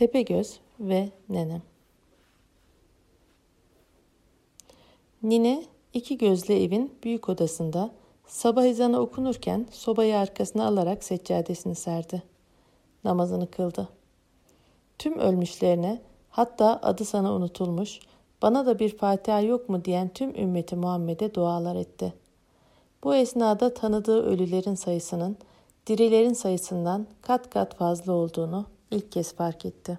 Tepegöz ve Nenem Nine iki gözlü evin büyük odasında sabah ezanı okunurken sobayı arkasına alarak seccadesini serdi. Namazını kıldı. Tüm ölmüşlerine hatta adı sana unutulmuş, bana da bir Fatiha yok mu diyen tüm ümmeti Muhammed'e dualar etti. Bu esnada tanıdığı ölülerin sayısının dirilerin sayısından kat kat fazla olduğunu ilk kez fark etti.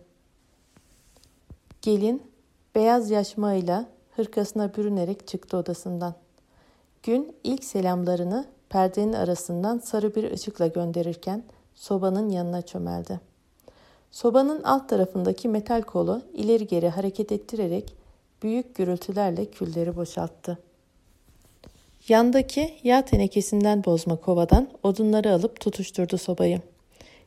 Gelin beyaz yaşmağıyla hırkasına bürünerek çıktı odasından. Gün ilk selamlarını perdenin arasından sarı bir ışıkla gönderirken sobanın yanına çömeldi. Sobanın alt tarafındaki metal kolu ileri geri hareket ettirerek büyük gürültülerle külleri boşalttı. Yandaki yağ tenekesinden bozma kovadan odunları alıp tutuşturdu sobayı.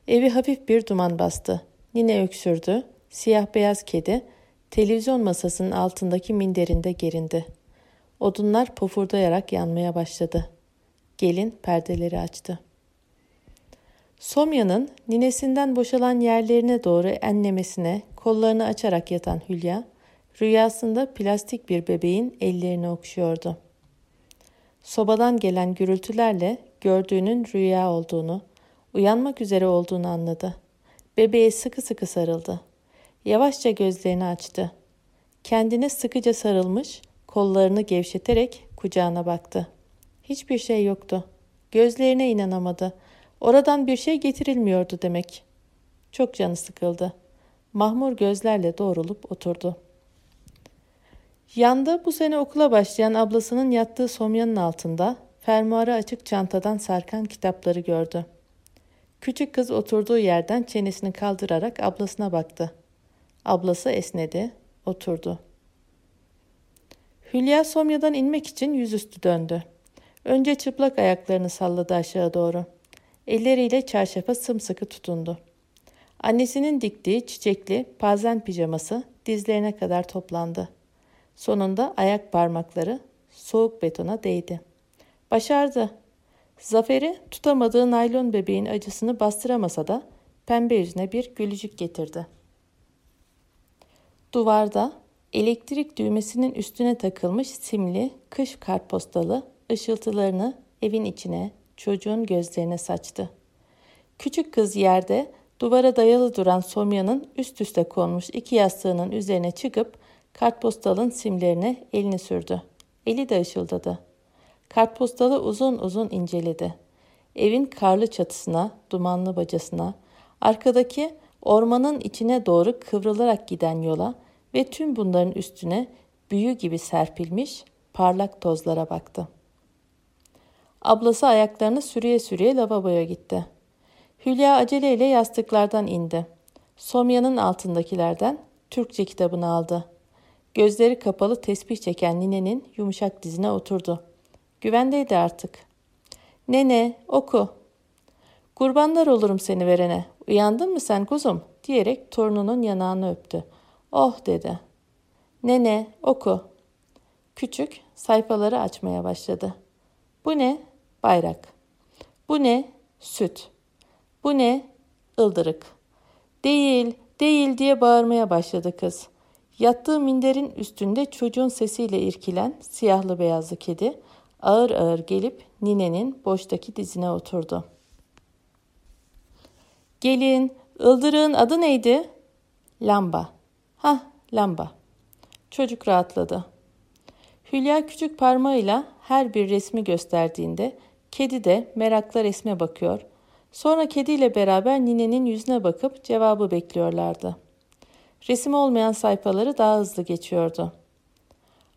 Evi hafif bir duman bastı. Nine öksürdü. Siyah beyaz kedi televizyon masasının altındaki minderinde gerindi. Odunlar pofurdayarak yanmaya başladı. Gelin perdeleri açtı. Somya'nın ninesinden boşalan yerlerine doğru enlemesine kollarını açarak yatan Hülya, rüyasında plastik bir bebeğin ellerini okşuyordu. Sobadan gelen gürültülerle gördüğünün rüya olduğunu, uyanmak üzere olduğunu anladı. Bebeğe sıkı sıkı sarıldı. Yavaşça gözlerini açtı. Kendine sıkıca sarılmış, kollarını gevşeterek kucağına baktı. Hiçbir şey yoktu. Gözlerine inanamadı. Oradan bir şey getirilmiyordu demek. Çok canı sıkıldı. Mahmur gözlerle doğrulup oturdu. Yanda bu sene okula başlayan ablasının yattığı somyanın altında fermuarı açık çantadan sarkan kitapları gördü. Küçük kız oturduğu yerden çenesini kaldırarak ablasına baktı. Ablası esnedi, oturdu. Hülya Somya'dan inmek için yüzüstü döndü. Önce çıplak ayaklarını salladı aşağı doğru. Elleriyle çarşafa sımsıkı tutundu. Annesinin diktiği çiçekli pazen pijaması dizlerine kadar toplandı. Sonunda ayak parmakları soğuk betona değdi. Başardı. Zaferi tutamadığı naylon bebeğin acısını bastıramasa da pembe yüzüne bir gülücük getirdi. Duvarda elektrik düğmesinin üstüne takılmış simli kış kartpostalı ışıltılarını evin içine, çocuğun gözlerine saçtı. Küçük kız yerde duvara dayalı duran Somya'nın üst üste konmuş iki yastığının üzerine çıkıp kartpostalın simlerine elini sürdü. Eli de ışıldadı. Kartpostalı uzun uzun inceledi. Evin karlı çatısına, dumanlı bacasına, arkadaki ormanın içine doğru kıvrılarak giden yola ve tüm bunların üstüne büyü gibi serpilmiş parlak tozlara baktı. Ablası ayaklarını sürüye sürüye lavaboya gitti. Hülya aceleyle yastıklardan indi. Somya'nın altındakilerden Türkçe kitabını aldı. Gözleri kapalı tesbih çeken ninenin yumuşak dizine oturdu. Güvendeydi artık. Nene oku. Kurbanlar olurum seni verene. Uyandın mı sen kuzum? diyerek torununun yanağını öptü. Oh dedi. Nene oku. Küçük sayfaları açmaya başladı. Bu ne? Bayrak. Bu ne? Süt. Bu ne? Ildırık. Değil, değil diye bağırmaya başladı kız. Yattığı minderin üstünde çocuğun sesiyle irkilen siyahlı beyazlı kedi ağır ağır gelip ninenin boştaki dizine oturdu. Gelin, ıldırığın adı neydi? Lamba. Hah, lamba. Çocuk rahatladı. Hülya küçük parmağıyla her bir resmi gösterdiğinde kedi de merakla resme bakıyor. Sonra kediyle beraber ninenin yüzüne bakıp cevabı bekliyorlardı. Resim olmayan sayfaları daha hızlı geçiyordu.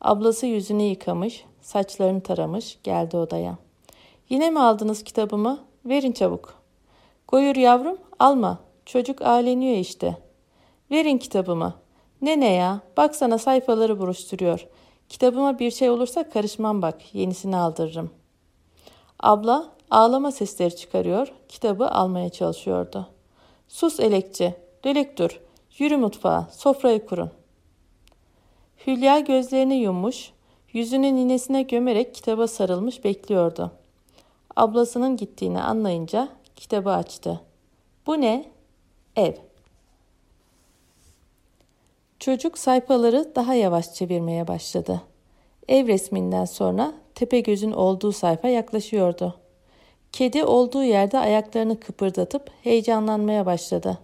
Ablası yüzünü yıkamış, saçlarını taramış, geldi odaya. Yine mi aldınız kitabımı? Verin çabuk. Koyur yavrum, alma. Çocuk ağleniyor işte. Verin kitabımı. Ne ne ya? Baksana sayfaları buruşturuyor. Kitabıma bir şey olursa karışmam bak. Yenisini aldırırım. Abla ağlama sesleri çıkarıyor. Kitabı almaya çalışıyordu. Sus elekçi. Dölek dur. Yürü mutfağa. Sofrayı kurun. Hülya gözlerini yummuş, yüzünü ninesine gömerek kitaba sarılmış bekliyordu. Ablasının gittiğini anlayınca kitabı açtı. Bu ne? Ev. Çocuk sayfaları daha yavaş çevirmeye başladı. Ev resminden sonra Tepegöz'ün olduğu sayfa yaklaşıyordu. Kedi olduğu yerde ayaklarını kıpırdatıp heyecanlanmaya başladı.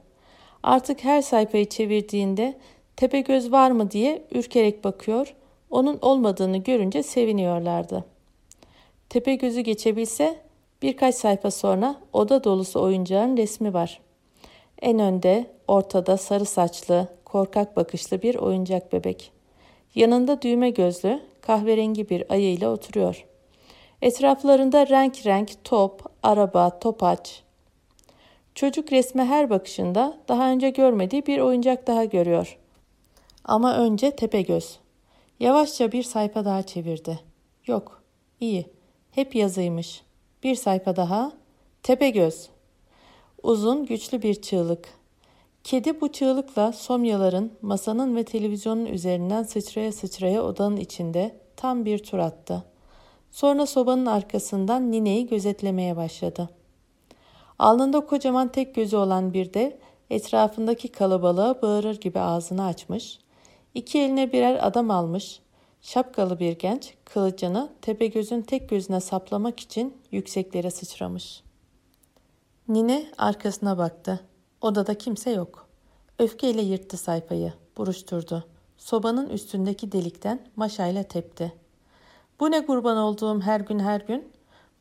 Artık her sayfayı çevirdiğinde Tepegöz var mı diye ürkerek bakıyor, onun olmadığını görünce seviniyorlardı. Tepegöz'ü geçebilse birkaç sayfa sonra oda dolusu oyuncağın resmi var. En önde, ortada sarı saçlı, korkak bakışlı bir oyuncak bebek. Yanında düğme gözlü, kahverengi bir ayıyla oturuyor. Etraflarında renk renk top, araba, topaç. Çocuk resme her bakışında daha önce görmediği bir oyuncak daha görüyor. Ama önce tepe göz. Yavaşça bir sayfa daha çevirdi. Yok, iyi. Hep yazıymış. Bir sayfa daha. Tepe göz. Uzun, güçlü bir çığlık. Kedi bu çığlıkla somyaların masanın ve televizyonun üzerinden sıçraya sıçraya odanın içinde tam bir tur attı. Sonra sobanın arkasından nineyi gözetlemeye başladı. Alnında kocaman tek gözü olan bir de etrafındaki kalabalığa bağırır gibi ağzını açmış, iki eline birer adam almış, şapkalı bir genç kılıcını Tepegöz'ün tek gözüne saplamak için yükseklere sıçramış. Nine arkasına baktı. Odada kimse yok. Öfkeyle yırttı sayfayı, buruşturdu. Sobanın üstündeki delikten maşayla tepti. Bu ne kurban olduğum her gün her gün?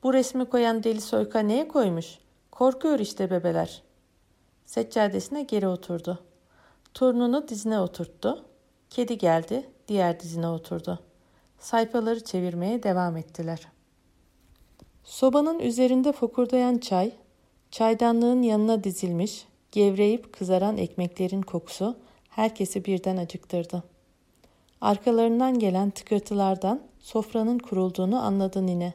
Bu resmi koyan deli soyka neye koymuş? Korkuyor işte bebeler. Seccadesine geri oturdu. Torununu dizine oturttu. Kedi geldi, diğer dizine oturdu. Sayfaları çevirmeye devam ettiler. Sobanın üzerinde fokurdayan çay, çaydanlığın yanına dizilmiş, gevreyip kızaran ekmeklerin kokusu herkesi birden acıktırdı. Arkalarından gelen tıkırtılardan sofranın kurulduğunu anladı nine.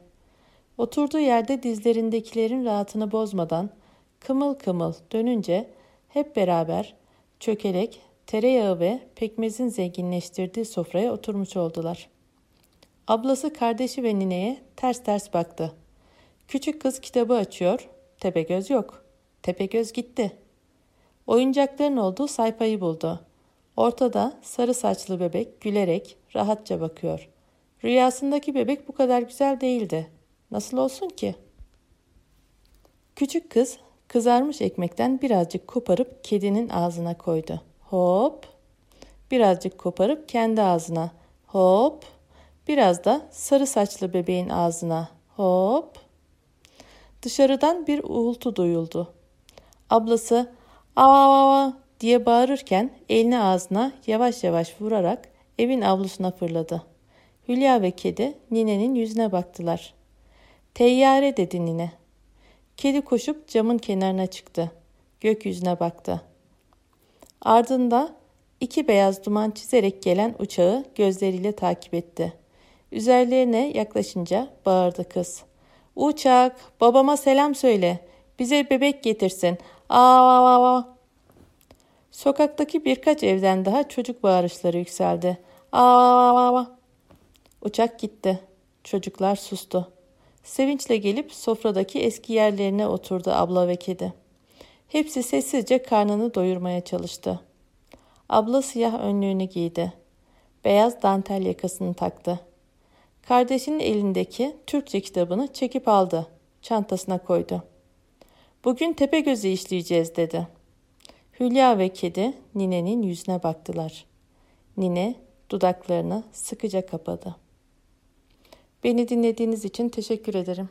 Oturduğu yerde dizlerindekilerin rahatını bozmadan kımıl kımıl dönünce hep beraber çökelek, tereyağı ve pekmezin zenginleştirdiği sofraya oturmuş oldular. Ablası kardeşi ve nineye ters ters baktı. Küçük kız kitabı açıyor, Tepegöz yok. Tepegöz gitti. Oyuncakların olduğu sayfayı buldu. Ortada sarı saçlı bebek gülerek rahatça bakıyor. Rüyasındaki bebek bu kadar güzel değildi. Nasıl olsun ki? Küçük kız kızarmış ekmekten birazcık koparıp kedinin ağzına koydu. Hop. Birazcık koparıp kendi ağzına. Hop. Biraz da sarı saçlı bebeğin ağzına. Hop. Dışarıdan bir uğultu duyuldu. Ablası aa diye bağırırken elini ağzına yavaş yavaş vurarak evin avlusuna fırladı. Hülya ve kedi ninenin yüzüne baktılar. Teyyare dedi nine. Kedi koşup camın kenarına çıktı. Gökyüzüne baktı. Ardında iki beyaz duman çizerek gelen uçağı gözleriyle takip etti. Üzerlerine yaklaşınca bağırdı kız. Uçak, babama selam söyle. Bize bebek getirsin. Aa! Sokaktaki birkaç evden daha çocuk bağırışları yükseldi. Aa! Uçak gitti. Çocuklar sustu. Sevinçle gelip sofradaki eski yerlerine oturdu abla ve kedi. Hepsi sessizce karnını doyurmaya çalıştı. Abla siyah önlüğünü giydi. Beyaz dantel yakasını taktı. Kardeşinin elindeki Türkçe kitabını çekip aldı. Çantasına koydu. Bugün tepe gözü işleyeceğiz dedi. Hülya ve kedi ninenin yüzüne baktılar. Nine dudaklarını sıkıca kapadı. Beni dinlediğiniz için teşekkür ederim.